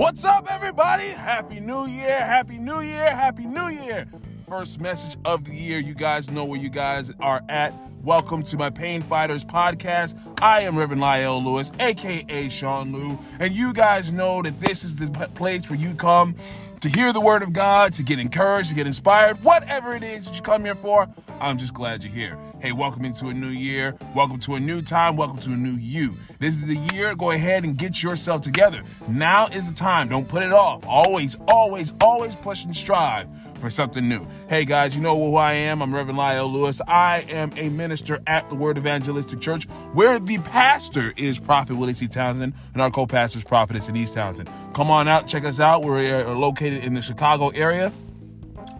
What's up, everybody? Happy New Year! Happy New Year! Happy New Year! First message of the year. You guys know where you guys are at. Welcome to my Pain Fighters podcast. I am Reverend Lyle Lewis, aka Sean Lou, and you guys know that this is the place where you come to hear the word of God, to get encouraged, to get inspired, whatever it is that you come here for. I'm just glad you're here. Hey, welcome into a new year. Welcome to a new time. Welcome to a new you. This is the year. Go ahead and get yourself together. Now is the time. Don't put it off. Always, always, always push and strive for something new. Hey guys, you know who I am. I'm Reverend Lyle Lewis. I am a minister at the Word Evangelistic Church, where the pastor is Prophet Willie C. Townsend, and our co-pastor is Prophetess Denise Townsend. Come on out, check us out. We're uh, located in the Chicago area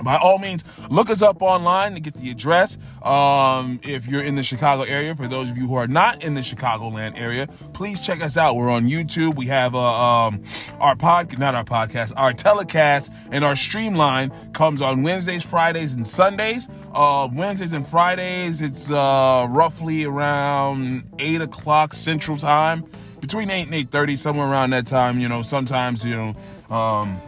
by all means, look us up online to get the address. Um, if you're in the Chicago area, for those of you who are not in the Chicagoland area, please check us out. We're on YouTube. We have uh, um, our pod, not our podcast, our telecast and our streamline comes on Wednesdays, Fridays, and Sundays. Uh, Wednesdays and Fridays, it's uh, roughly around eight o'clock Central Time, between eight and eight thirty, somewhere around that time. You know, sometimes you know. Um,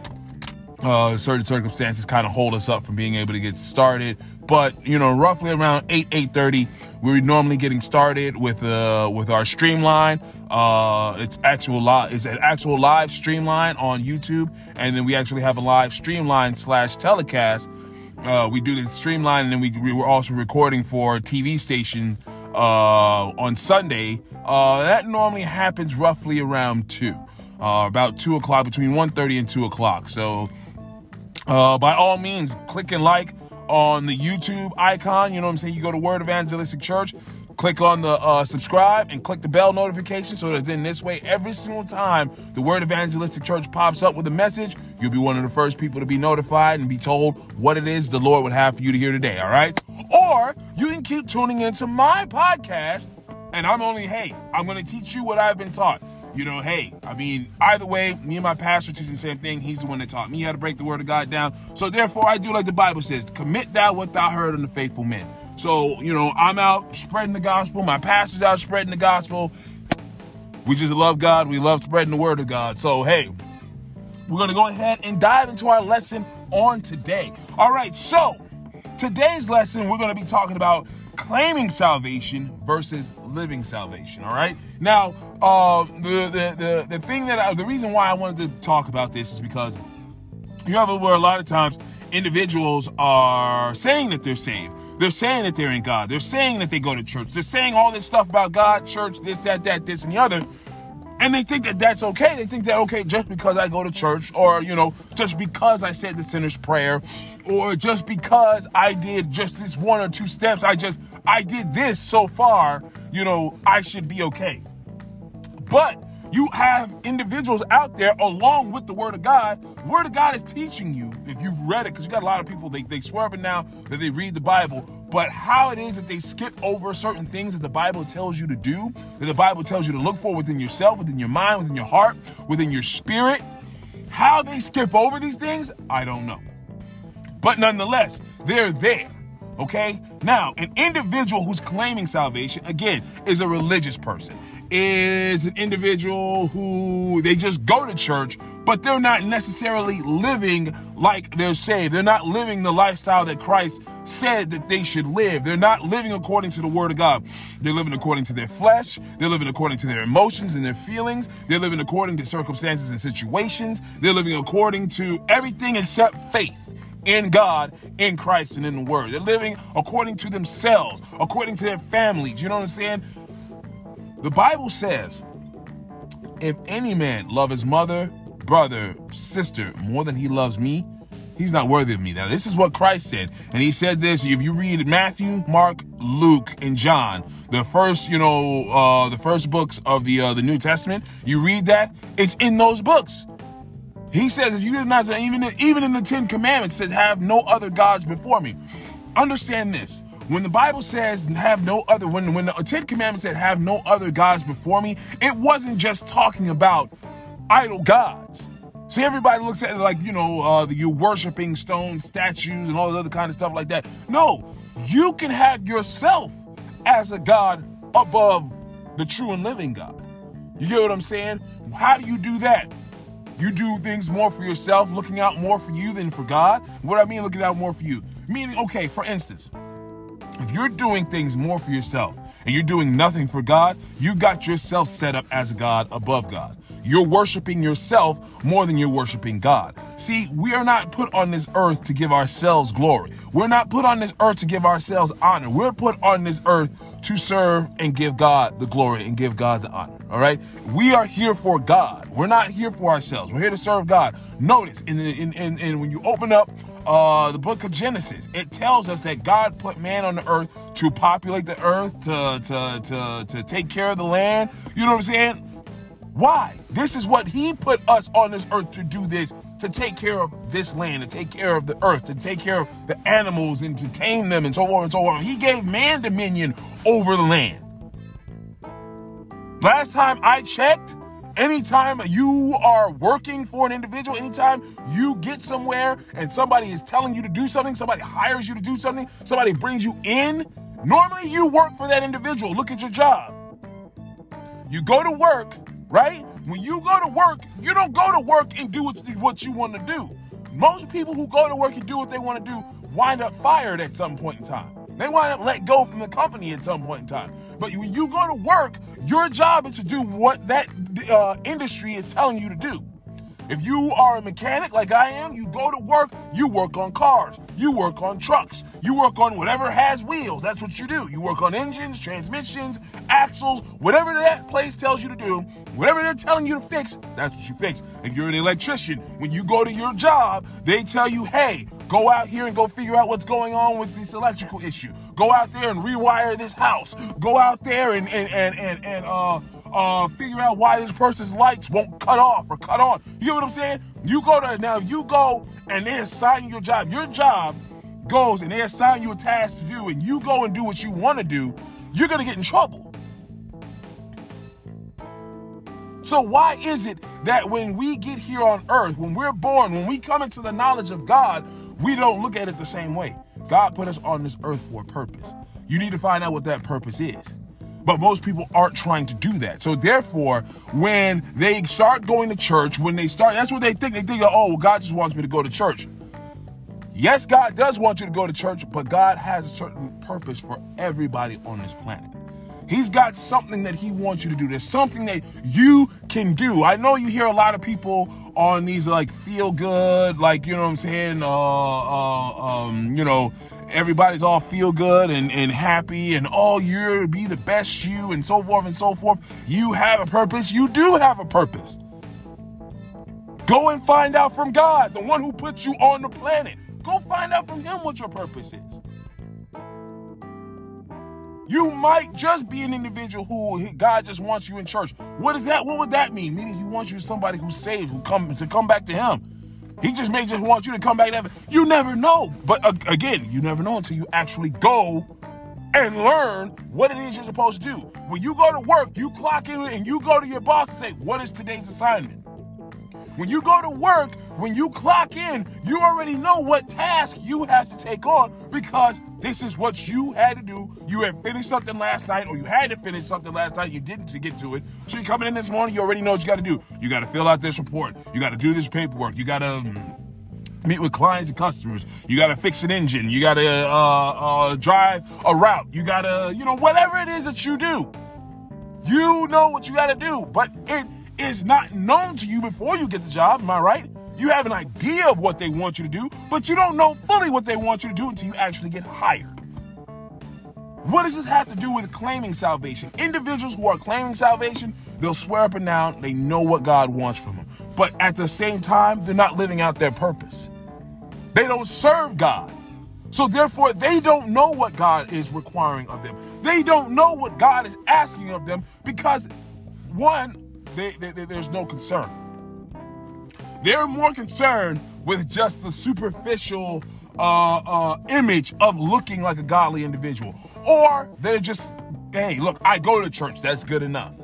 uh, certain circumstances kind of hold us up from being able to get started. But you know, roughly around eight eight thirty, we're normally getting started with uh with our streamline. Uh, it's actual live. It's an actual live streamline on YouTube, and then we actually have a live streamline slash telecast. Uh, we do the streamline, and then we, we were also recording for TV station uh, on Sunday. Uh, that normally happens roughly around two, uh, about two o'clock, between 1.30 and two o'clock. So uh, by all means, click and like on the YouTube icon. You know what I'm saying? You go to Word Evangelistic Church, click on the uh, subscribe and click the bell notification so that then this way, every single time the Word Evangelistic Church pops up with a message, you'll be one of the first people to be notified and be told what it is the Lord would have for you to hear today. All right? Or you can keep tuning into my podcast, and I'm only, hey, I'm going to teach you what I've been taught you know, hey, I mean, either way, me and my pastor teach the same thing. He's the one that taught me how to break the word of God down. So therefore, I do like the Bible says, commit that what thou heard the faithful men. So, you know, I'm out spreading the gospel. My pastor's out spreading the gospel. We just love God. We love spreading the word of God. So, hey, we're going to go ahead and dive into our lesson on today. All right, so today's lesson, we're going to be talking about claiming salvation versus living salvation. All right. Now, uh, the, the the the thing that I, the reason why I wanted to talk about this is because you have where a lot of times individuals are saying that they're saved. They're saying that they're in God. They're saying that they go to church. They're saying all this stuff about God, church, this, that, that, this, and the other. And they think that that's okay. They think that, okay, just because I go to church, or, you know, just because I said the sinner's prayer, or just because I did just this one or two steps, I just, I did this so far, you know, I should be okay. But you have individuals out there along with the word of God. Word of God is teaching you, if you've read it, because you got a lot of people, they, they swear up and down that they read the Bible, but how it is that they skip over certain things that the Bible tells you to do, that the Bible tells you to look for within yourself, within your mind, within your heart, within your spirit. How they skip over these things, I don't know. But nonetheless, they're there. Okay? Now, an individual who's claiming salvation, again, is a religious person is an individual who they just go to church, but they're not necessarily living like they're saved. They're not living the lifestyle that Christ said that they should live. They're not living according to the word of God. They're living according to their flesh. They're living according to their emotions and their feelings. They're living according to circumstances and situations. They're living according to everything except faith in God, in Christ, and in the Word. They're living according to themselves, according to their families. You know what I'm saying? The Bible says, if any man love his mother, brother, sister more than he loves me, he's not worthy of me. Now, this is what Christ said. And he said this, if you read Matthew, Mark, Luke, and John, the first, you know, uh, the first books of the, uh, the New Testament, you read that, it's in those books. He says, if you did not, even, even in the Ten Commandments, says, have no other gods before me. Understand this. When the Bible says have no other, when, when the Ten Commandments said have no other gods before me, it wasn't just talking about idol gods. See, everybody looks at it like, you know, uh, you worshiping stone statues and all the other kind of stuff like that. No, you can have yourself as a God above the true and living God. You get what I'm saying? How do you do that? You do things more for yourself, looking out more for you than for God. What I mean, looking out more for you, meaning, okay, for instance, if you're doing things more for yourself and you're doing nothing for God, you got yourself set up as God above God. You're worshiping yourself more than you're worshiping God. See, we are not put on this earth to give ourselves glory. We're not put on this earth to give ourselves honor. We're put on this earth to serve and give God the glory and give God the honor. All right. We are here for God. We're not here for ourselves. We're here to serve God. Notice in, in, in, in when you open up uh, the book of Genesis, it tells us that God put man on the earth to populate the earth, to, to, to, to take care of the land. You know what I'm saying? Why? This is what he put us on this earth to do this, to take care of this land, to take care of the earth, to take care of the animals and to tame them and so on and so on. He gave man dominion over the land. Last time I checked, Anytime you are working for an individual, anytime you get somewhere and somebody is telling you to do something, somebody hires you to do something, somebody brings you in, normally you work for that individual. Look at your job. You go to work, right? When you go to work, you don't go to work and do what you want to do. Most people who go to work and do what they want to do wind up fired at some point in time. They wind up let go from the company at some point in time. But when you go to work, your job is to do what that uh, industry is telling you to do. If you are a mechanic like I am, you go to work, you work on cars, you work on trucks, you work on whatever has wheels. That's what you do. You work on engines, transmissions, axles, whatever that place tells you to do, whatever they're telling you to fix, that's what you fix. If you're an electrician, when you go to your job, they tell you, hey, Go out here and go figure out what's going on with this electrical issue. Go out there and rewire this house. Go out there and and and and, and uh uh figure out why this person's lights won't cut off or cut on. You know what I'm saying? You go to now you go and they assign you your job. Your job goes and they assign you a task to do and you go and do what you want to do, you're gonna get in trouble. So, why is it that when we get here on earth, when we're born, when we come into the knowledge of God, we don't look at it the same way. God put us on this earth for a purpose. You need to find out what that purpose is. But most people aren't trying to do that. So therefore, when they start going to church, when they start, that's what they think. They think, oh, well, God just wants me to go to church. Yes, God does want you to go to church, but God has a certain purpose for everybody on this planet. He's got something that he wants you to do. There's something that you can do. I know you hear a lot of people on these like feel good, like you know what I'm saying. Uh, uh, um, you know, everybody's all feel good and, and happy, and oh, you're be the best you, and so forth and so forth. You have a purpose. You do have a purpose. Go and find out from God, the one who put you on the planet. Go find out from Him what your purpose is. You might just be an individual who God just wants you in church. What is that? What would that mean? Meaning He wants you somebody who's saved, who come to come back to Him. He just may just want you to come back to heaven. You never know. But uh, again, you never know until you actually go and learn what it is you're supposed to do. When you go to work, you clock in and you go to your boss and say, "What is today's assignment?" When you go to work, when you clock in, you already know what task you have to take on because this is what you had to do. You had finished something last night, or you had to finish something last night, you didn't to get to it. So you're coming in this morning, you already know what you got to do. You got to fill out this report. You got to do this paperwork. You got to. Um, meet with clients and customers. You got to fix an engine. You got to uh, uh, drive a route. You got to, you know, whatever it is that you do, you know what you got to do. But it is not known to you before you get the job. Am I right? You have an idea of what they want you to do, but you don't know fully what they want you to do until you actually get hired. What does this have to do with claiming salvation? Individuals who are claiming salvation, they'll swear up and down they know what God wants from them. But at the same time, they're not living out their purpose. They don't serve God. So therefore, they don't know what God is requiring of them. They don't know what God is asking of them because, one, they, they, they, there's no concern. They're more concerned with just the superficial uh, uh, image of looking like a godly individual. Or they're just, hey, look, I go to church, that's good enough.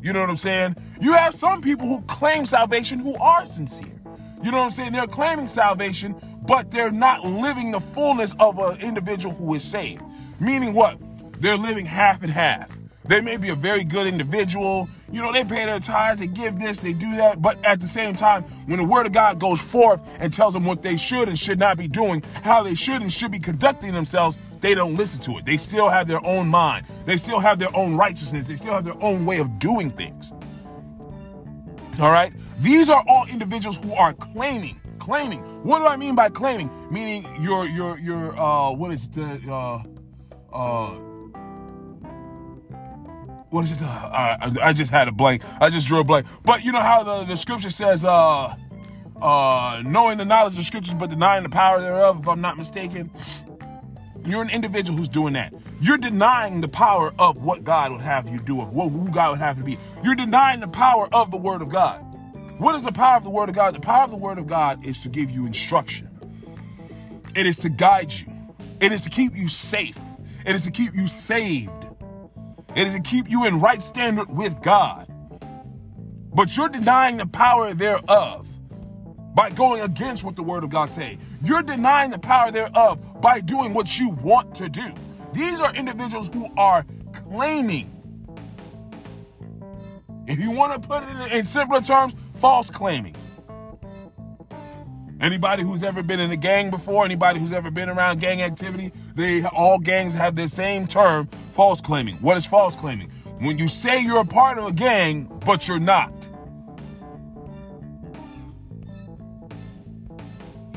You know what I'm saying? You have some people who claim salvation who are sincere. You know what I'm saying? They're claiming salvation, but they're not living the fullness of an individual who is saved. Meaning what? They're living half and half. They may be a very good individual. You know, they pay their tithes, they give this, they do that. But at the same time, when the word of God goes forth and tells them what they should and should not be doing, how they should and should be conducting themselves, they don't listen to it. They still have their own mind. They still have their own righteousness. They still have their own way of doing things. All right? These are all individuals who are claiming claiming. What do I mean by claiming? Meaning your your your uh what is the uh uh what is it? Uh, I, just had a blank. I just drew a blank. But you know how the, the scripture says, uh, uh, knowing the knowledge of the scriptures but denying the power thereof, if I'm not mistaken. You're an individual who's doing that. You're denying the power of what God would have you do, of who God would have you be. You're denying the power of the Word of God. What is the power of the Word of God? The power of the Word of God is to give you instruction. It is to guide you. It is to keep you safe. It is to keep you saved. It is to keep you in right standard with God. But you're denying the power thereof by going against what the Word of God say. You're denying the power thereof by doing what you want to do. These are individuals who are claiming. If you want to put it in simpler terms, false claiming. Anybody who's ever been in a gang before, anybody who's ever been around gang activity, they all gangs have the same term, false claiming. What is false claiming? When you say you're a part of a gang, but you're not.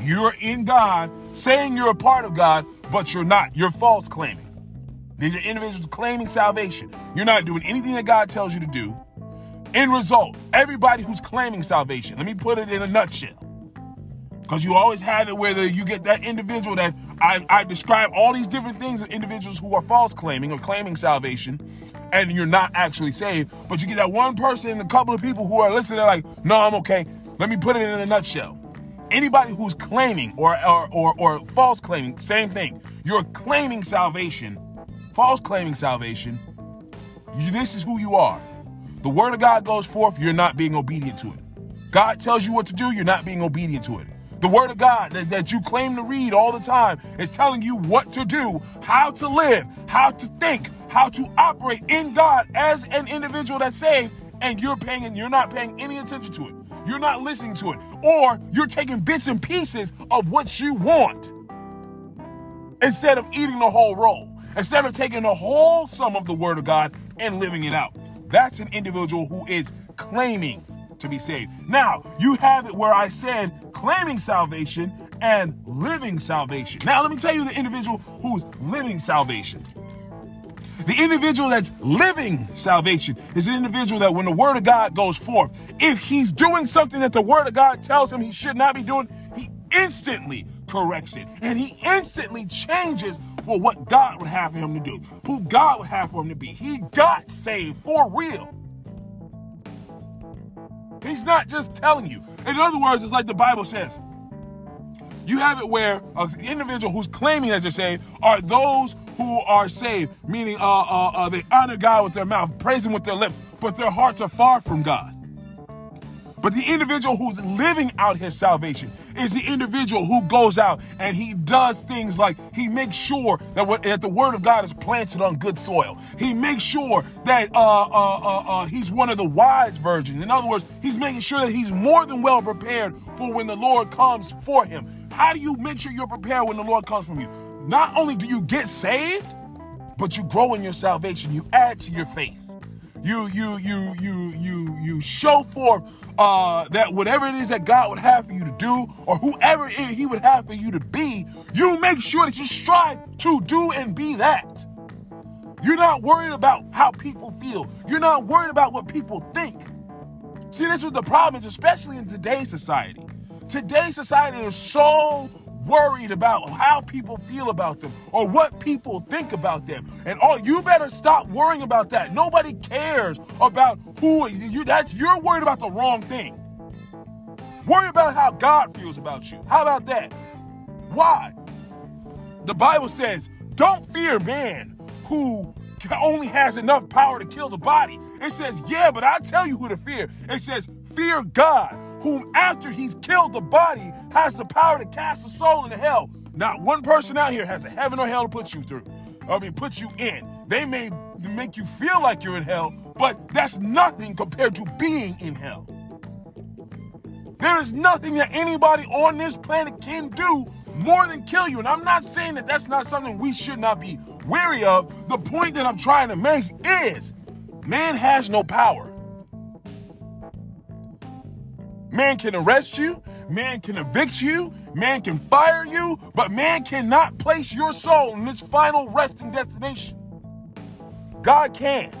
You're in God, saying you're a part of God, but you're not. You're false claiming. These are individuals claiming salvation. You're not doing anything that God tells you to do. End result, everybody who's claiming salvation, let me put it in a nutshell. Because you always have it where you get that individual that I, I describe all these different things of individuals who are false claiming or claiming salvation, and you're not actually saved. But you get that one person and a couple of people who are listening, like, no, I'm okay. Let me put it in a nutshell. Anybody who's claiming or, or, or, or false claiming, same thing. You're claiming salvation, false claiming salvation. You, this is who you are. The word of God goes forth, you're not being obedient to it. God tells you what to do, you're not being obedient to it. The word of God that, that you claim to read all the time is telling you what to do, how to live, how to think, how to operate in God as an individual that's saved, and you're paying and you're not paying any attention to it. You're not listening to it. Or you're taking bits and pieces of what you want instead of eating the whole roll. Instead of taking the whole sum of the word of God and living it out. That's an individual who is claiming to be saved. Now, you have it where I said claiming salvation and living salvation. Now, let me tell you the individual who's living salvation. The individual that's living salvation is an individual that when the word of God goes forth, if he's doing something that the word of God tells him he should not be doing, he instantly corrects it and he instantly changes for what God would have him to do, who God would have for him to be. He got saved for real. He's not just telling you. In other words, it's like the Bible says. You have it where an individual who's claiming that they're saved are those who are saved, meaning uh, uh, uh, they honor God with their mouth, praise Him with their lips, but their hearts are far from God. But the individual who's living out his salvation is the individual who goes out and he does things like he makes sure that, what, that the word of God is planted on good soil. He makes sure that uh, uh, uh, uh, he's one of the wise virgins. In other words, he's making sure that he's more than well prepared for when the Lord comes for him. How do you make sure you're prepared when the Lord comes from you? Not only do you get saved, but you grow in your salvation. You add to your faith you you you you you you show forth uh, that whatever it is that God would have for you to do, or whoever He would have for you to be, you make sure that you strive to do and be that. You're not worried about how people feel. You're not worried about what people think. See, this is the problem is, especially in today's society. Today's society is so worried about how people feel about them or what people think about them. And all you better stop worrying about that. Nobody cares about who you that's you're worried about the wrong thing. Worry about how God feels about you. How about that? Why? The Bible says, don't fear man who only has enough power to kill the body. It says, yeah, but I tell you who to fear. It says, fear God whom after he's killed the body has the power to cast a soul into hell. Not one person out here has a heaven or hell to put you through. I mean, put you in. They may make you feel like you're in hell, but that's nothing compared to being in hell. There is nothing that anybody on this planet can do more than kill you. And I'm not saying that that's not something we should not be wary of. The point that I'm trying to make is man has no power. Man can arrest you, man can evict you, man can fire you, but man cannot place your soul in its final resting destination. God can.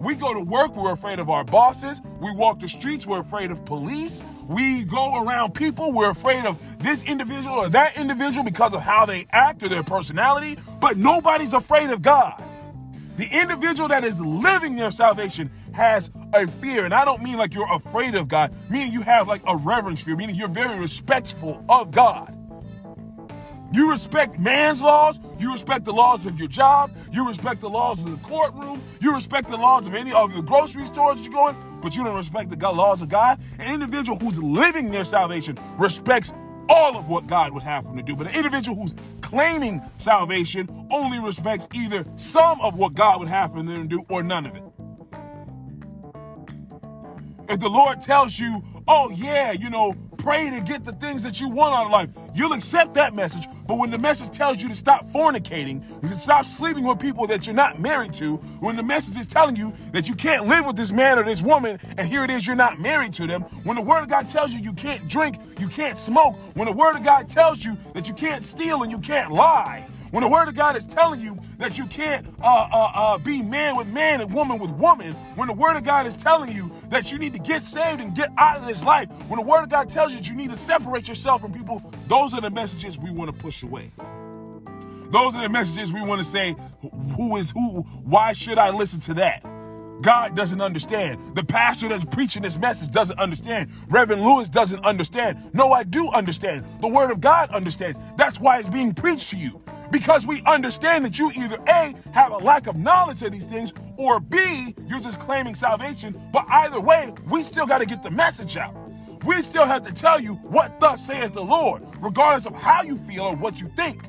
We go to work, we're afraid of our bosses. We walk the streets, we're afraid of police. We go around people, we're afraid of this individual or that individual because of how they act or their personality, but nobody's afraid of God. The individual that is living their salvation has a fear. And I don't mean like you're afraid of God, meaning you have like a reverence fear, meaning you're very respectful of God. You respect man's laws, you respect the laws of your job, you respect the laws of the courtroom, you respect the laws of any of the grocery stores you go in, but you don't respect the laws of God. An individual who's living their salvation respects all of what God would have him to do. But an individual who's claiming salvation only respects either some of what God would have him to do or none of it. If the Lord tells you, oh, yeah, you know, pray to get the things that you want out of life, you'll accept that message. But when the message tells you to stop fornicating, you can stop sleeping with people that you're not married to, when the message is telling you that you can't live with this man or this woman, and here it is, you're not married to them, when the Word of God tells you you can't drink, you can't smoke, when the Word of God tells you that you can't steal and you can't lie, when the word of God is telling you that you can't uh, uh, uh, be man with man and woman with woman, when the word of God is telling you that you need to get saved and get out of this life, when the word of God tells you that you need to separate yourself from people, those are the messages we want to push away. Those are the messages we want to say, who is who? Why should I listen to that? God doesn't understand. The pastor that's preaching this message doesn't understand. Reverend Lewis doesn't understand. No, I do understand. The word of God understands. That's why it's being preached to you because we understand that you either A, have a lack of knowledge of these things, or B, you're just claiming salvation. But either way, we still got to get the message out. We still have to tell you what thus saith the Lord, regardless of how you feel or what you think.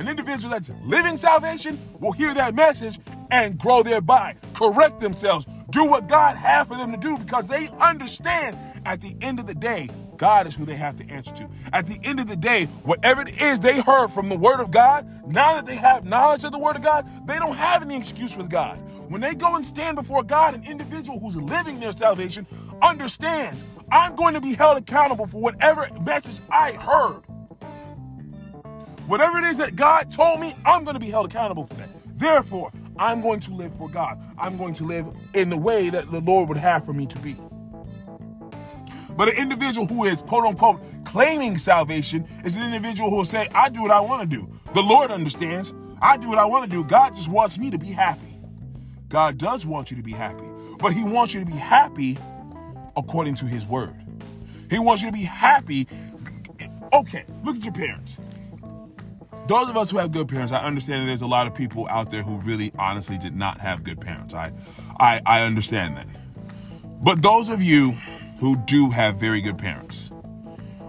An individual that's living salvation will hear that message and grow thereby, correct themselves, do what God has for them to do because they understand at the end of the day, God is who they have to answer to. At the end of the day, whatever it is they heard from the Word of God, now that they have knowledge of the Word of God, they don't have any excuse with God. When they go and stand before God, an individual who's living their salvation understands I'm going to be held accountable for whatever message I heard. Whatever it is that God told me, I'm going to be held accountable for that. Therefore, I'm going to live for God. I'm going to live in the way that the Lord would have for me to be. But an individual who is quote unquote claiming salvation is an individual who will say, I do what I want to do. The Lord understands. I do what I want to do. God just wants me to be happy. God does want you to be happy, but He wants you to be happy according to His word. He wants you to be happy. Okay, look at your parents. Those of us who have good parents, I understand there's a lot of people out there who really honestly did not have good parents. I I, I understand that. But those of you who do have very good parents.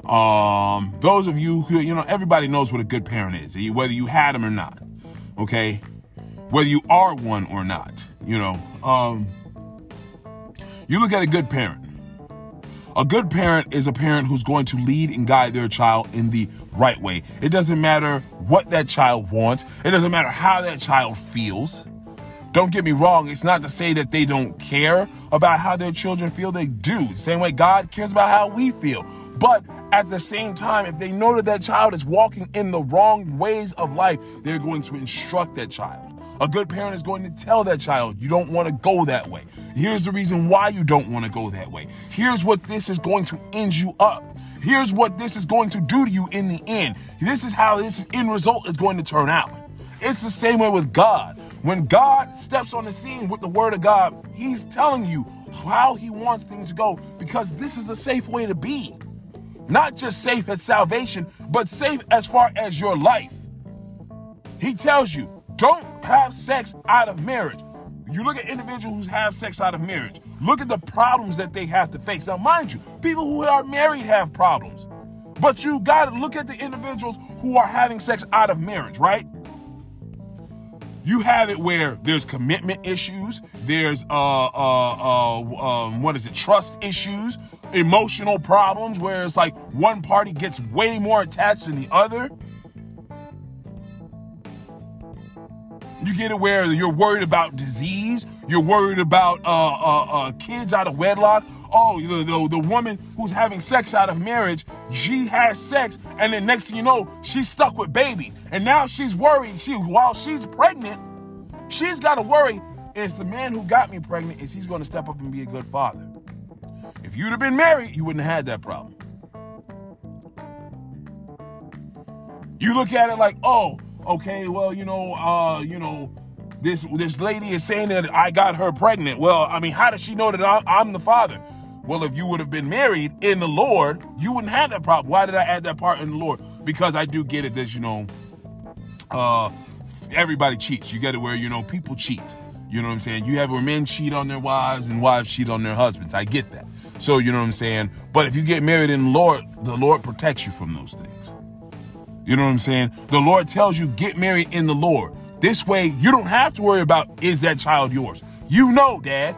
Um, those of you who, you know, everybody knows what a good parent is, whether you had them or not. Okay. Whether you are one or not, you know, um, you look at a good parent. A good parent is a parent who's going to lead and guide their child in the right way. It doesn't matter what that child wants. It doesn't matter how that child feels. Don't get me wrong, it's not to say that they don't care about how their children feel. They do. Same way God cares about how we feel. But at the same time, if they know that that child is walking in the wrong ways of life, they're going to instruct that child. A good parent is going to tell that child, you don't want to go that way. Here's the reason why you don't want to go that way. Here's what this is going to end you up. Here's what this is going to do to you in the end. This is how this end result is going to turn out. It's the same way with God. When God steps on the scene with the word of God, he's telling you how he wants things to go because this is the safe way to be. Not just safe at salvation, but safe as far as your life. He tells you, don't have sex out of marriage. You look at individuals who have sex out of marriage. Look at the problems that they have to face. Now, mind you, people who are married have problems. But you got to look at the individuals who are having sex out of marriage, right? You have it where there's commitment issues, there's uh uh uh um, what is it, trust issues, emotional problems where it's like one party gets way more attached than the other. You get it where you're worried about disease, you're worried about uh, uh, uh, kids out of wedlock. Oh, the, the, the woman who's having sex out of marriage, she has sex, and then next thing you know, she's stuck with babies. And now she's worried. She while she's pregnant, she's got to worry: is the man who got me pregnant is he's going to step up and be a good father? If you'd have been married, you wouldn't have had that problem. You look at it like, oh, okay, well, you know, uh, you know, this this lady is saying that I got her pregnant. Well, I mean, how does she know that I'm, I'm the father? Well, if you would have been married in the Lord, you wouldn't have that problem. Why did I add that part in the Lord? Because I do get it that you know, uh, everybody cheats. You get it where you know people cheat. You know what I'm saying? You have where men cheat on their wives and wives cheat on their husbands. I get that. So you know what I'm saying. But if you get married in the Lord, the Lord protects you from those things. You know what I'm saying? The Lord tells you get married in the Lord. This way, you don't have to worry about is that child yours. You know, Dad.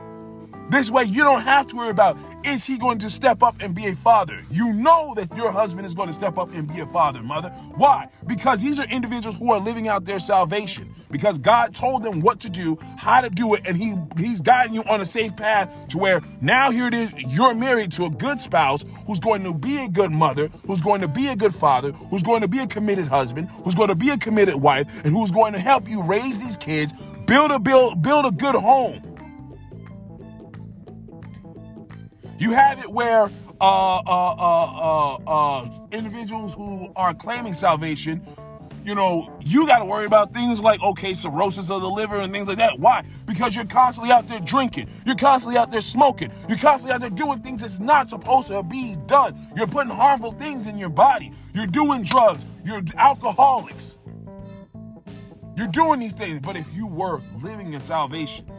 This way, you don't have to worry about is he going to step up and be a father. You know that your husband is going to step up and be a father, mother. Why? Because these are individuals who are living out their salvation. Because God told them what to do, how to do it, and he he's guiding you on a safe path to where now here it is, you're married to a good spouse who's going to be a good mother, who's going to be a good father, who's going to be a committed husband, who's going to be a committed wife, and who's going to help you raise these kids, build a build build a good home. You have it where uh, uh, uh, uh, uh, individuals who are claiming salvation, you know, you got to worry about things like, okay, cirrhosis of the liver and things like that. Why? Because you're constantly out there drinking. You're constantly out there smoking. You're constantly out there doing things that's not supposed to be done. You're putting harmful things in your body. You're doing drugs. You're alcoholics. You're doing these things. But if you were living in salvation,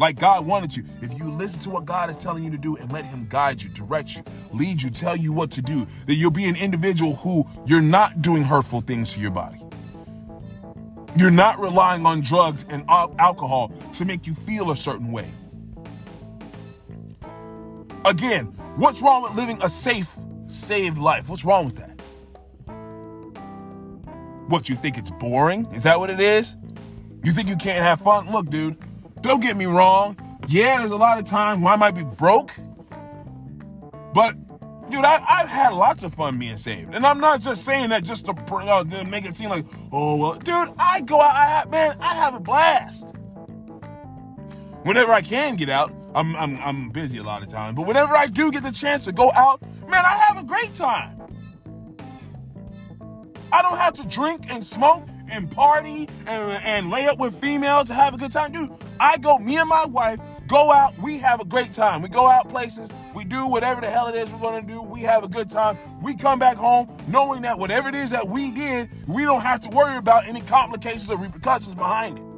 like God wanted you. If you listen to what God is telling you to do and let Him guide you, direct you, lead you, tell you what to do, that you'll be an individual who you're not doing hurtful things to your body. You're not relying on drugs and alcohol to make you feel a certain way. Again, what's wrong with living a safe, saved life? What's wrong with that? What, you think it's boring? Is that what it is? You think you can't have fun? Look, dude, don't get me wrong. Yeah, there's a lot of times when I might be broke. But, dude, I, have had lots of fun being saved. And I'm not just saying that just to, uh, to make it seem like, oh, well, dude, I go out, I have, man, I have a blast. Whenever I can get out, I'm, I'm, I'm busy a lot of times, but whenever I do get the chance to go out, man, I have a great time. I don't have to drink and smoke and party and, and lay up with females to have a good time. Dude, I go, me and my wife go out, we have a great time. We go out places, we do whatever the hell it is we're gonna do, we have a good time. We come back home knowing that whatever it is that we did, we don't have to worry about any complications or repercussions behind it.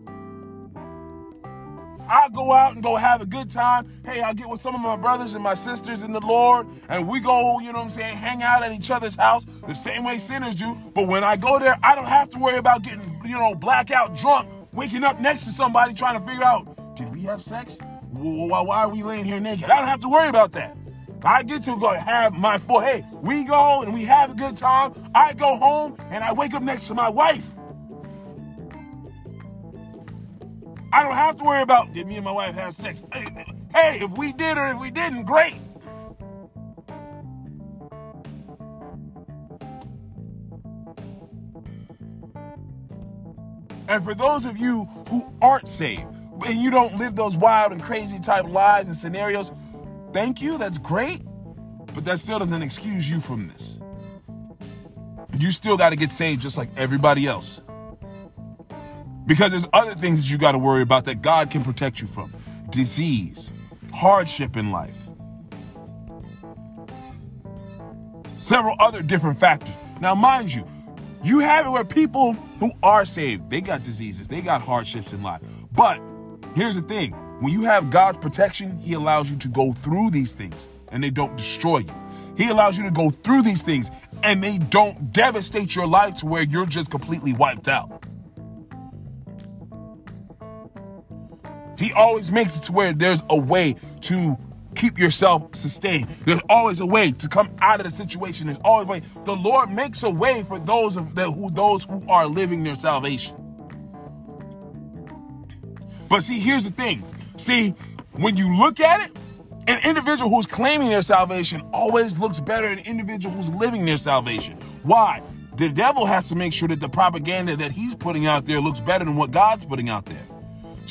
I go out and go have a good time. Hey, I get with some of my brothers and my sisters in the Lord, and we go, you know what I'm saying, hang out at each other's house the same way sinners do. But when I go there, I don't have to worry about getting, you know, blackout drunk, waking up next to somebody trying to figure out, did we have sex? Why, why are we laying here naked? I don't have to worry about that. I get to go have my full, hey, we go and we have a good time. I go home and I wake up next to my wife. I don't have to worry about did me and my wife have sex. Hey, if we did or if we didn't, great. And for those of you who aren't saved and you don't live those wild and crazy type lives and scenarios, thank you. That's great. But that still doesn't excuse you from this. You still got to get saved just like everybody else. Because there's other things that you got to worry about that God can protect you from disease, hardship in life, several other different factors. Now, mind you, you have it where people who are saved, they got diseases, they got hardships in life. But here's the thing when you have God's protection, He allows you to go through these things and they don't destroy you. He allows you to go through these things and they don't devastate your life to where you're just completely wiped out. He always makes it to where there's a way to keep yourself sustained. There's always a way to come out of the situation. There's always a way. The Lord makes a way for those of the, who those who are living their salvation. But see, here's the thing. See, when you look at it, an individual who's claiming their salvation always looks better than an individual who's living their salvation. Why? The devil has to make sure that the propaganda that he's putting out there looks better than what God's putting out there.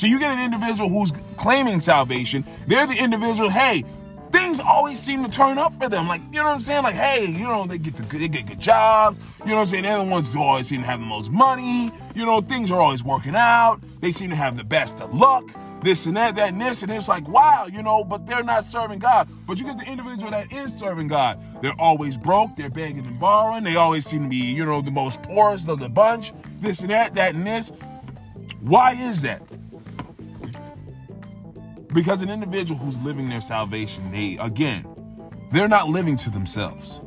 So you get an individual who's claiming salvation. They're the individual, hey, things always seem to turn up for them. Like, you know what I'm saying? Like, hey, you know, they get the they get good jobs. You know what I'm saying? They're the ones who always seem to have the most money. You know, things are always working out. They seem to have the best of luck. This and that, that and this. And it's like, wow, you know, but they're not serving God. But you get the individual that is serving God. They're always broke. They're begging and borrowing. They always seem to be, you know, the most poorest of the bunch. This and that, that and this. Why is that? Because an individual who's living their salvation, they, again, they're not living to themselves.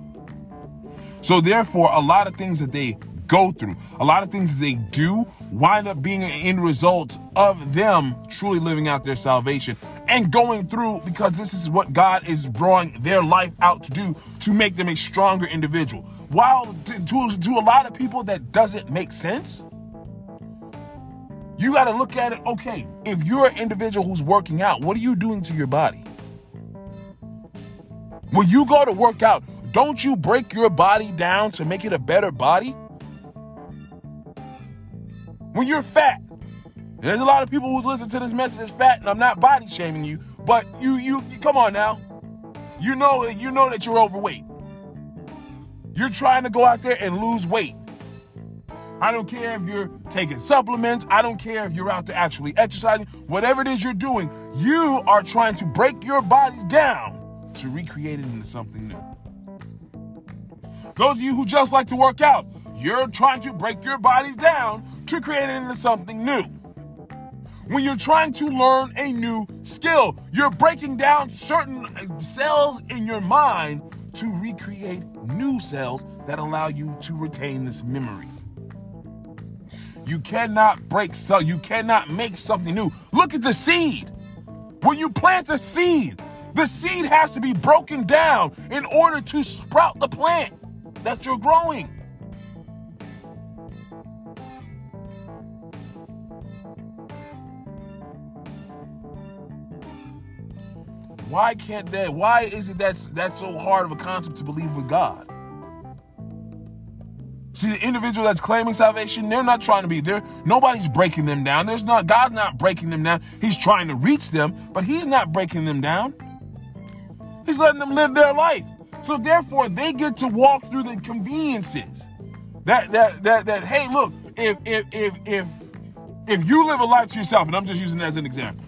So, therefore, a lot of things that they go through, a lot of things that they do, wind up being an end result of them truly living out their salvation and going through because this is what God is drawing their life out to do to make them a stronger individual. While to, to, to a lot of people that doesn't make sense, you got to look at it. Okay, if you're an individual who's working out, what are you doing to your body? When you go to work out, don't you break your body down to make it a better body? When you're fat, there's a lot of people who's listen to this message as fat, and I'm not body shaming you, but you, you, you come on now. You know, you know that you're overweight. You're trying to go out there and lose weight. I don't care if you're taking supplements. I don't care if you're out there actually exercising. Whatever it is you're doing, you are trying to break your body down to recreate it into something new. Those of you who just like to work out, you're trying to break your body down to create it into something new. When you're trying to learn a new skill, you're breaking down certain cells in your mind to recreate new cells that allow you to retain this memory. You cannot break so you cannot make something new. Look at the seed. When you plant a seed, the seed has to be broken down in order to sprout the plant that you're growing. Why can't that? Why is it that's that's so hard of a concept to believe with God? See, the individual that's claiming salvation, they're not trying to be there. Nobody's breaking them down. There's not, God's not breaking them down. He's trying to reach them, but He's not breaking them down. He's letting them live their life. So therefore, they get to walk through the conveniences. That that that that, hey, look, if if if if if you live a life to yourself, and I'm just using that as an example,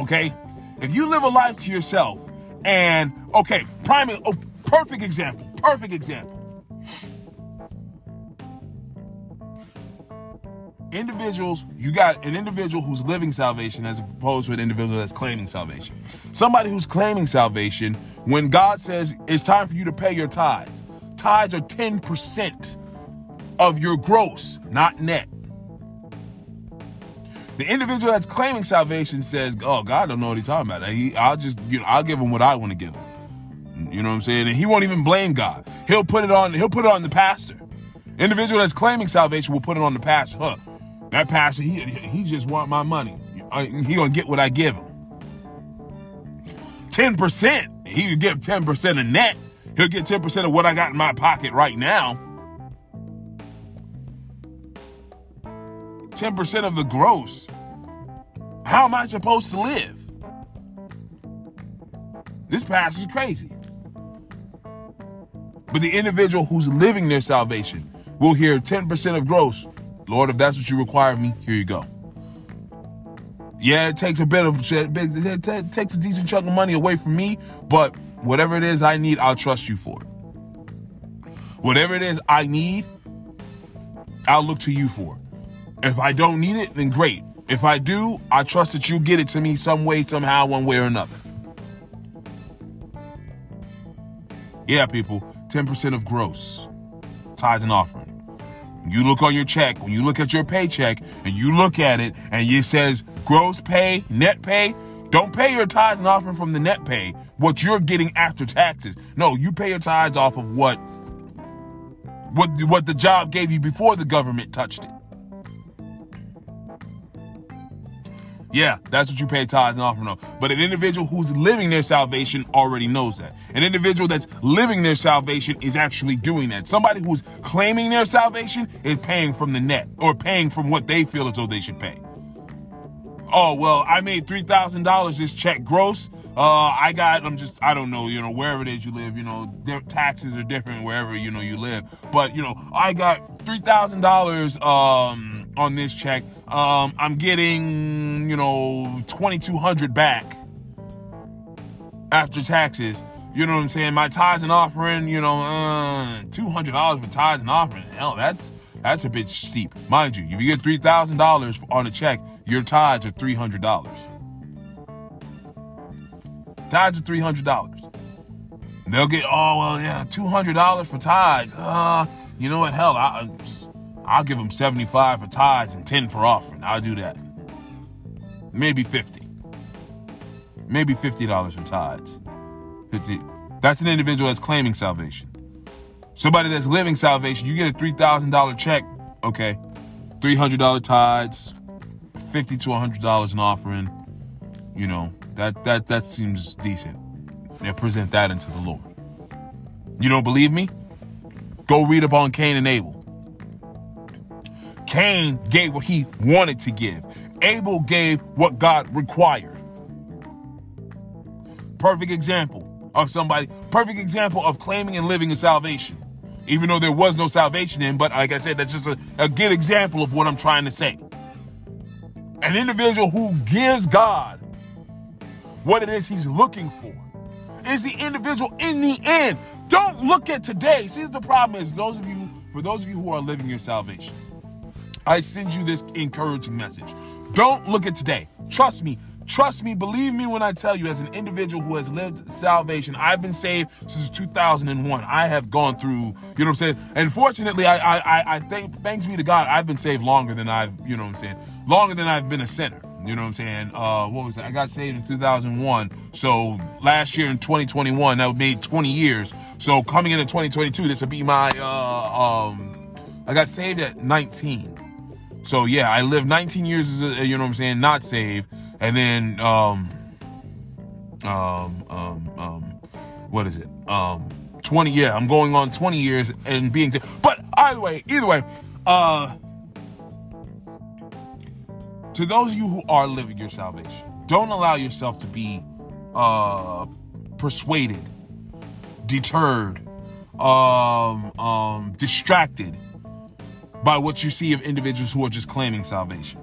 okay? If you live a life to yourself, and okay, prime, oh, perfect example, perfect example individuals, you got an individual who's living salvation as opposed to an individual that's claiming salvation. Somebody who's claiming salvation, when God says it's time for you to pay your tithes, tithes are 10% of your gross, not net. The individual that's claiming salvation says, "Oh, God don't know what he's talking about. He, I'll just, you know, I'll give him what I want to give him." You know what I'm saying? And he won't even blame God. He'll put it on. He'll put it on the pastor. Individual that's claiming salvation will put it on the pastor. Huh? That pastor, he he just want my money. He gonna get what I give him. Ten percent. He can give ten percent of net. He'll get ten percent of what I got in my pocket right now. Ten percent of the gross. How am I supposed to live? This pastor's crazy. But the individual who's living their salvation will hear 10% of gross Lord, if that's what you require of me, here you go. Yeah, it takes a bit of it takes a decent chunk of money away from me, but whatever it is I need, I'll trust you for it. Whatever it is I need, I'll look to you for it. If I don't need it, then great. If I do, I trust that you get it to me some way, somehow, one way or another. Yeah, people, 10% of gross, tithes and offering. You look on your check, when you look at your paycheck and you look at it and it says gross pay, net pay, don't pay your tithes and offering from the net pay, what you're getting after taxes. No, you pay your tithes off of what what what the job gave you before the government touched it. Yeah, that's what you pay tithes and offering on. But an individual who's living their salvation already knows that. An individual that's living their salvation is actually doing that. Somebody who's claiming their salvation is paying from the net or paying from what they feel as though they should pay. Oh, well, I made $3,000 this check gross. Uh, I got, I'm just, I don't know, you know, wherever it is you live, you know, their taxes are different wherever, you know, you live. But, you know, I got $3,000, um, on this check. Um, I'm getting, you know, 2200 back after taxes. You know what I'm saying? My tithes and offering, you know, uh, $200 for tithes and offering. Hell, that's, that's a bit steep. Mind you, if you get $3,000 on a check, your tithes are $300. Tithes are $300. They'll get, oh, well, yeah, $200 for tides. Uh, you know what? Hell, I, I'll give them 75 for tides and 10 for offering. I'll do that. Maybe 50. Maybe $50 for tides. 50. That's an individual that's claiming salvation. Somebody that's living salvation, you get a $3,000 check, okay, $300 tides, 50 to $100 in offering, you know, that, that, that seems decent. They present that into the Lord. You don't believe me? Go read up on Cain and Abel. Cain gave what he wanted to give. Abel gave what God required. Perfect example of somebody, perfect example of claiming and living in salvation. Even though there was no salvation in, but like I said, that's just a, a good example of what I'm trying to say. An individual who gives God what it is he's looking for is the individual in the end. Don't look at today. See, the problem is those of you, for those of you who are living your salvation, I send you this encouraging message. Don't look at today. Trust me. Trust me, believe me when I tell you, as an individual who has lived salvation, I've been saved since 2001. I have gone through, you know what I'm saying? And fortunately, I, I, I thank, thanks be to God, I've been saved longer than I've, you know what I'm saying? Longer than I've been a sinner. You know what I'm saying? Uh, what was it? I got saved in 2001. So last year in 2021, that would be 20 years. So coming into 2022, this would be my, uh, um, I got saved at 19. So yeah, I lived 19 years you know what I'm saying, not saved, and then um um um um what is it? Um 20 yeah, I'm going on 20 years and being but either way, either way, uh to those of you who are living your salvation, don't allow yourself to be uh persuaded, deterred, um um distracted by what you see of individuals who are just claiming salvation.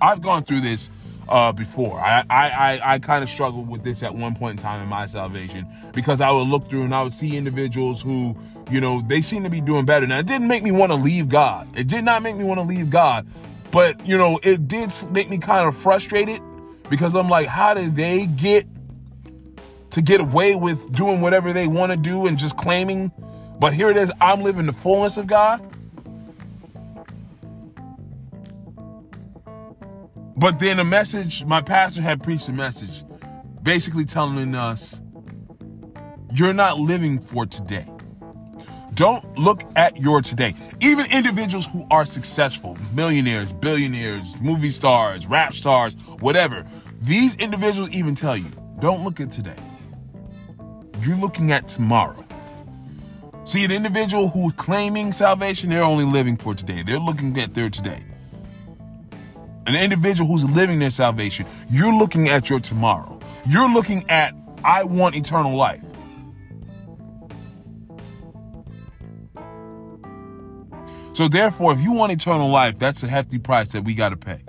I've gone through this uh, before. I, I, I, I kind of struggled with this at one point in time in my salvation because I would look through and I would see individuals who, you know, they seem to be doing better. Now, it didn't make me want to leave God. It did not make me want to leave God. But, you know, it did make me kind of frustrated because I'm like, how did they get to get away with doing whatever they want to do and just claiming? But here it is, I'm living the fullness of God. But then a message, my pastor had preached a message basically telling us, you're not living for today. Don't look at your today. Even individuals who are successful, millionaires, billionaires, movie stars, rap stars, whatever, these individuals even tell you, don't look at today. You're looking at tomorrow. See, an individual who's claiming salvation, they're only living for today. They're looking at their today an individual who's living their salvation, you're looking at your tomorrow. You're looking at, I want eternal life. So therefore, if you want eternal life, that's a hefty price that we got to pay.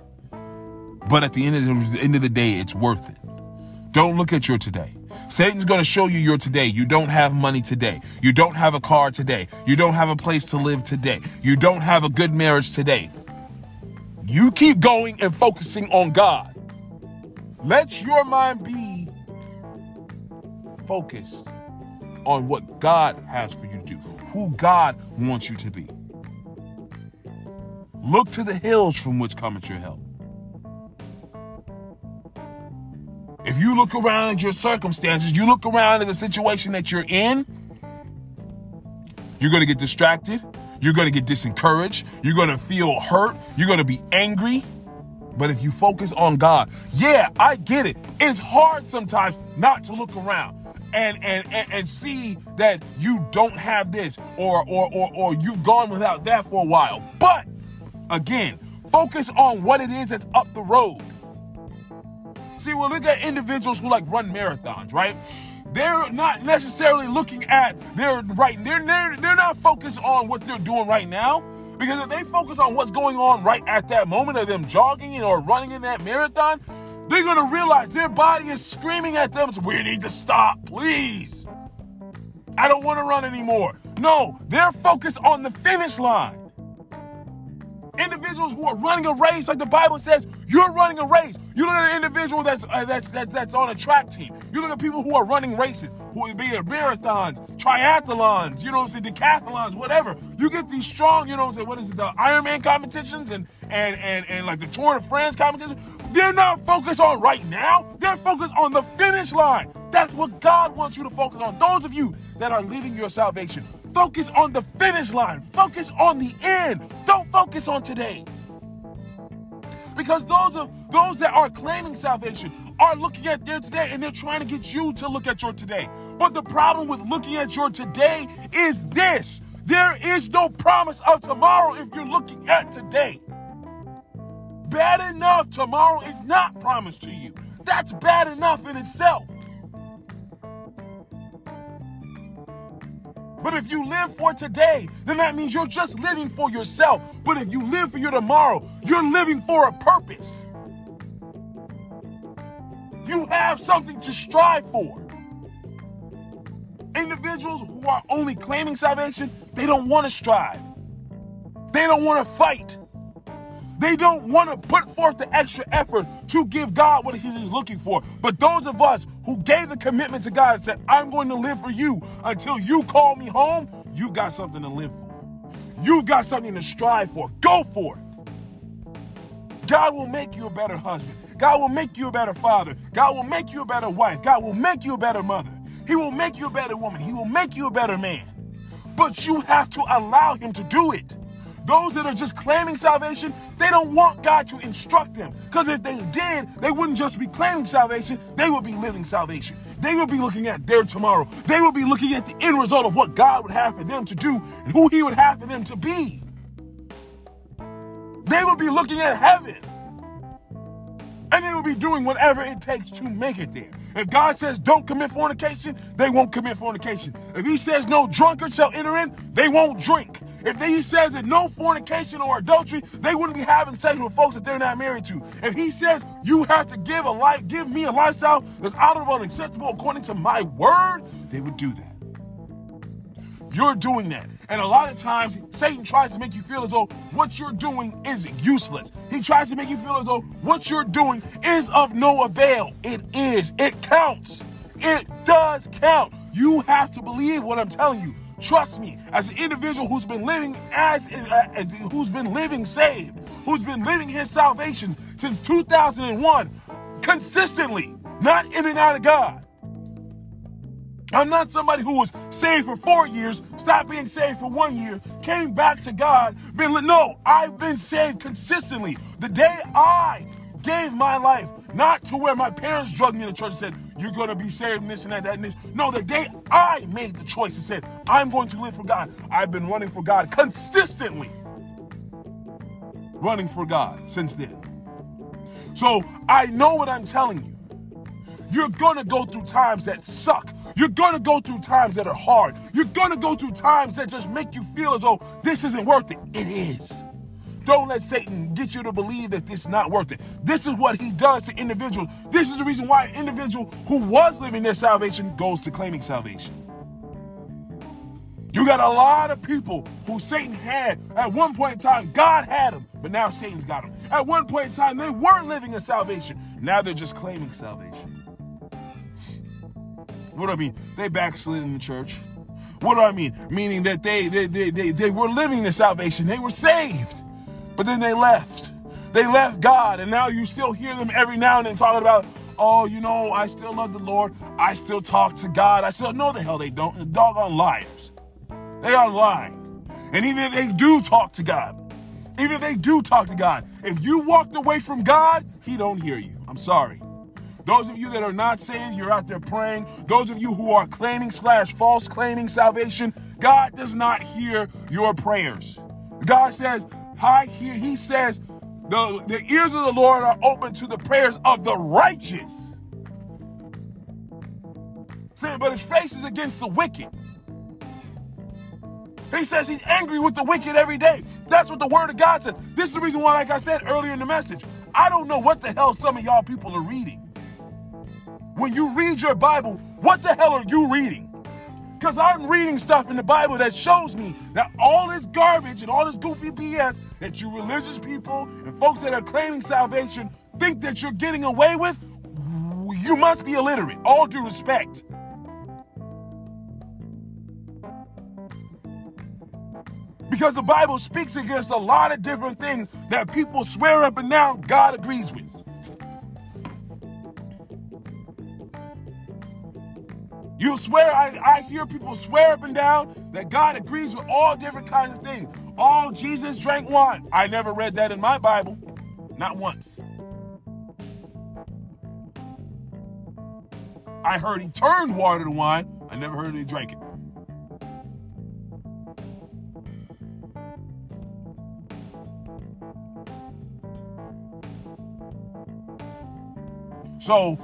But at the end of the, end of the day, it's worth it. Don't look at your today. Satan's going to show you your today. You don't have money today. You don't have a car today. You don't have a place to live today. You don't have a good marriage today. You keep going and focusing on God. Let your mind be focused on what God has for you to do, who God wants you to be. Look to the hills from which cometh your help. If you look around at your circumstances, you look around at the situation that you're in, you're going to get distracted. You're going to get disencouraged. You're going to feel hurt. You're going to be angry. But if you focus on God, yeah, I get it. It's hard sometimes not to look around and and and, and see that you don't have this or or or or you've gone without that for a while. But again, focus on what it is that's up the road. See, we look at individuals who like run marathons, right? They're not necessarily looking at their right. They're, they're they're not focused on what they're doing right now. Because if they focus on what's going on right at that moment of them jogging or running in that marathon, they're going to realize their body is screaming at them, we need to stop, please. I don't want to run anymore. No, they're focused on the finish line. Individuals who are running a race, like the Bible says, you're running a race. You look at an individual that's uh, that's, that's that's on a track team. You look at people who are running races, who be at marathons, triathlons, you know what I'm saying, decathlons, whatever. You get these strong, you know what I'm saying, what is it, the Ironman competitions and and and and like the Tour de France competition. They're not focused on right now. They're focused on the finish line. That's what God wants you to focus on. Those of you that are living your salvation, focus on the finish line. Focus on the end. Don't focus on today. Because those of those that are claiming salvation are looking at their today and they're trying to get you to look at your today. But the problem with looking at your today is this. There is no promise of tomorrow if you're looking at today. Bad enough tomorrow is not promised to you. That's bad enough in itself. But if you live for today, then that means you're just living for yourself. But if you live for your tomorrow, you're living for a purpose. You have something to strive for. Individuals who are only claiming salvation, they don't want to strive. They don't want to fight. They don't want to put forth the extra effort to give God what He's looking for. But those of us who gave the commitment to God and said, I'm going to live for you until you call me home, you got something to live for. You got something to strive for. Go for it. God will make you a better husband. God will make you a better father. God will make you a better wife. God will make you a better mother. He will make you a better woman. He will make you a better man. But you have to allow Him to do it. Those that are just claiming salvation, they don't want God to instruct them. Because if they did, they wouldn't just be claiming salvation, they would be living salvation. They would be looking at their tomorrow. They would be looking at the end result of what God would have for them to do and who He would have for them to be. They would be looking at heaven. And they will be doing whatever it takes to make it there. If God says don't commit fornication, they won't commit fornication. If He says no drunkard shall enter in, they won't drink. If he says that no fornication or adultery, they wouldn't be having sex with folks that they're not married to. If he says you have to give a life, give me a lifestyle that's honorable and acceptable according to my word, they would do that. You're doing that. And a lot of times, Satan tries to make you feel as though what you're doing is useless. He tries to make you feel as though what you're doing is of no avail. It is. It counts. It does count. You have to believe what I'm telling you. Trust me, as an individual who's been living as, uh, who's been living saved, who's been living his salvation since 2001, consistently, not in and out of God. I'm not somebody who was saved for four years, stopped being saved for one year, came back to God, been no, I've been saved consistently. The day I gave my life not to where my parents drugged me in the church and said, You're to be saved and this and that, that and this. No, the day I made the choice and said, I'm going to live for God, I've been running for God consistently. Running for God since then. So I know what I'm telling you. You're to go through times that suck. You're to go through times that are hard. You're to go through times that just make you feel as though this isn't worth it. It is. Don't let Satan get you to believe that this is not worth it. This is what he does to individuals. This is the reason why an individual who was living their salvation goes to claiming salvation. You got a lot of people who Satan had at one point in time. God had them, but now Satan's got them. At one point in time, they weren't living in salvation. Now they're just claiming salvation. What do I mean? They backslid in the church. What do I mean? Meaning that they they, they, they, they were living the salvation. They were saved But then they left. They left God, and now you still hear them every now and then talking about, oh, you know, I still love the Lord. I still talk to God. I still, no, the hell they don't. The doggone liars. They are lying. And even if they do talk to God, even if they do talk to God, if you walked away from God, He don't hear you. I'm sorry. Those of you that are not saying you're out there praying, those of you who are claiming slash false claiming salvation, God does not hear your prayers. God says, I hear, He says, the, the ears of the Lord are open to the prayers of the righteous. Saying, but his face is against the wicked. He says he's angry with the wicked every day. That's what the word of God says. This is the reason why, like I said earlier in the message, I don't know what the hell some of y'all people are reading. When you read your Bible, what the hell are you reading? Because I'm reading stuff in the Bible that shows me that all this garbage and all this goofy BS that you religious people and folks that are claiming salvation think that you're getting away with, you must be illiterate. All due respect. Because the Bible speaks against a lot of different things that people swear up and down God agrees with. You swear, I, I hear people swear up and down that God agrees with all different kinds of things. All Jesus drank wine. I never read that in my Bible, not once. I heard he turned water to wine. I never heard he drank it. So,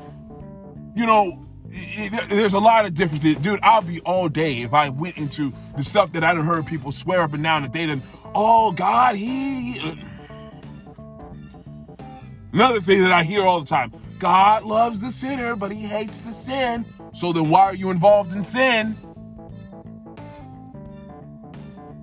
you know, there's a lot of differences. Dude, I'll be all day if I went into the stuff that I done heard people swear up and down that they didn't, oh, God, he. Another thing that I hear all the time God loves the sinner, but he hates the sin. So then why are you involved in sin?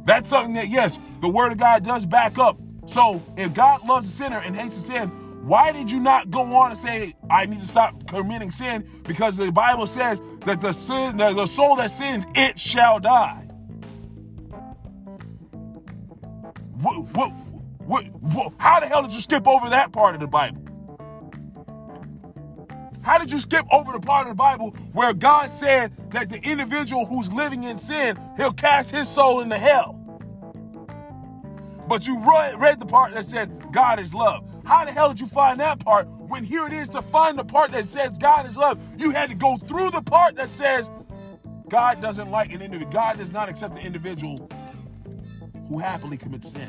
That's something that, yes, the word of God does back up. So if God loves the sinner and hates the sin, why did you not go on and say, I need to stop committing sin? Because the Bible says that the sin, the, soul that sins, it shall die. What, what, what, what, how the hell did you skip over that part of the Bible? How did you skip over the part of the Bible where God said that the individual who's living in sin, he'll cast his soul into hell? But you read, read the part that said God is love. How the hell did you find that part when here it is to find the part that says God is love? You had to go through the part that says God doesn't like an individual. God does not accept an individual who happily commits sin.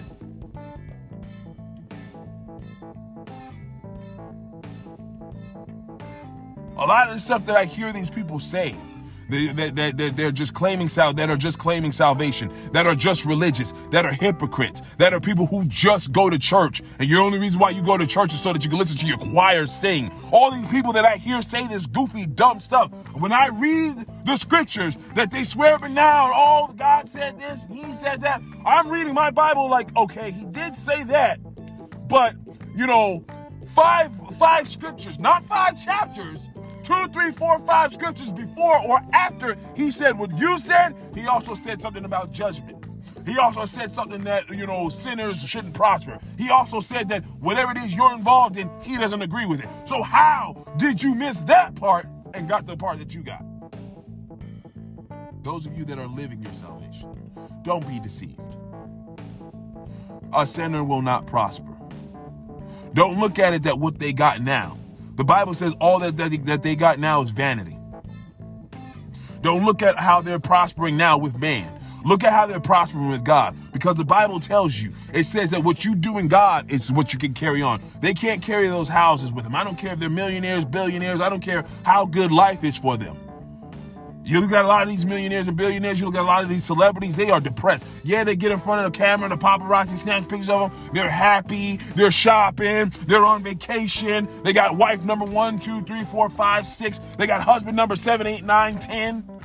A lot of the stuff that I hear these people say that, that, they're just claiming sal- that are just claiming salvation, that are just religious, that are hypocrites, that are people who just go to church, and your only reason why you go to church is so that you can listen to your choir sing. All these people that I hear say this goofy, dumb stuff. When I read the scriptures that they swear up and down, oh, God said this, He said that. I'm reading my Bible like, okay, He did say that, but you know, five five scriptures, not five chapters two, three, four, five scriptures before or after he said what you said, he also said something about judgment. He also said something that, you know, sinners shouldn't prosper. He also said that whatever it is you're involved in, he doesn't agree with it. So, how did you miss that part and got the part that you got? Those of you that are living your salvation, don't be deceived. A sinner will not prosper. Don't look at it that what they got now the Bible says all that, that, that they got now is vanity. Don't look at how they're prospering now with man. Look at how they're prospering with God because the Bible tells you, it says that what you do in God is what you can carry on. They can't carry those houses with them. I don't care if they're millionaires, billionaires. I don't care how good life is for them. You look at a lot of these millionaires and billionaires, you look at a lot of these celebrities, they are depressed. Yeah, they get in front of the camera and the paparazzi snatch pictures of them. They're happy, they're shopping, they're on vacation. They got wife number one, two, three, four, five, six. They got husband number seven, eight, nine, ten.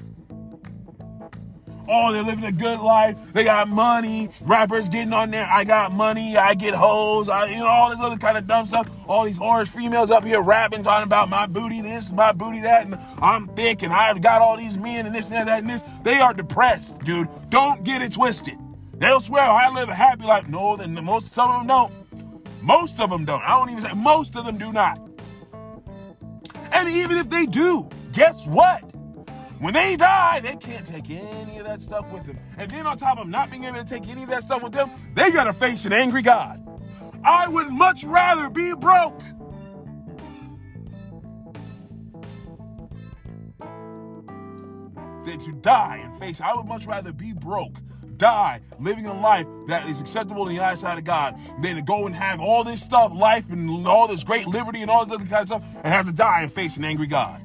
Oh, they're living a good life. They got money. Rappers getting on there. I got money. I get hoes. I, you know, all this other kind of dumb stuff. All these orange females up here rapping, talking about my booty this, my booty that, and I'm thick, and I've got all these men, and this, and that, and this. They are depressed, dude. Don't get it twisted. They'll swear, oh, I live a happy life. No, then most some of them don't. Most of them don't. I don't even say most of them do not. And even if they do, guess what? When they die, they can't take any of that stuff with them. And then on top of not being able to take any of that stuff with them, they got to face an angry God. I would much rather be broke than to die and face. I would much rather be broke, die, living a life that is acceptable in the eyesight of God, than to go and have all this stuff, life and all this great liberty and all this other kind of stuff, and have to die and face an angry God.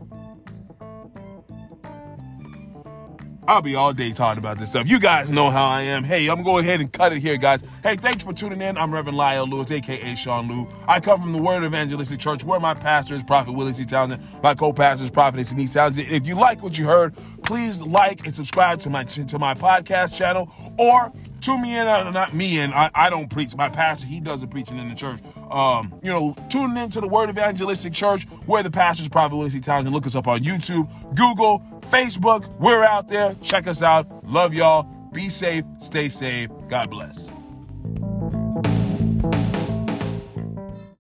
I'll be all day talking about this stuff. You guys know how I am. Hey, I'm going to go ahead and cut it here, guys. Hey, thanks for tuning in. I'm Reverend Lyle Lewis, aka Sean Lou. I come from the Word Evangelistic Church, where my pastor is Prophet Willie C. Townsend. My co-pastor is Prophet Denise Townsend. If you like what you heard, please like and subscribe to my to my podcast channel or tune me in, uh, not me in. I, I don't preach. My pastor, he does the preaching in the church. Um, you know, tune into the Word Evangelistic Church, where the pastor's Prophet Willie C. Townsend. Look us up on YouTube, Google, Facebook. We're out there. Check us out. Love y'all. Be safe. Stay safe. God bless.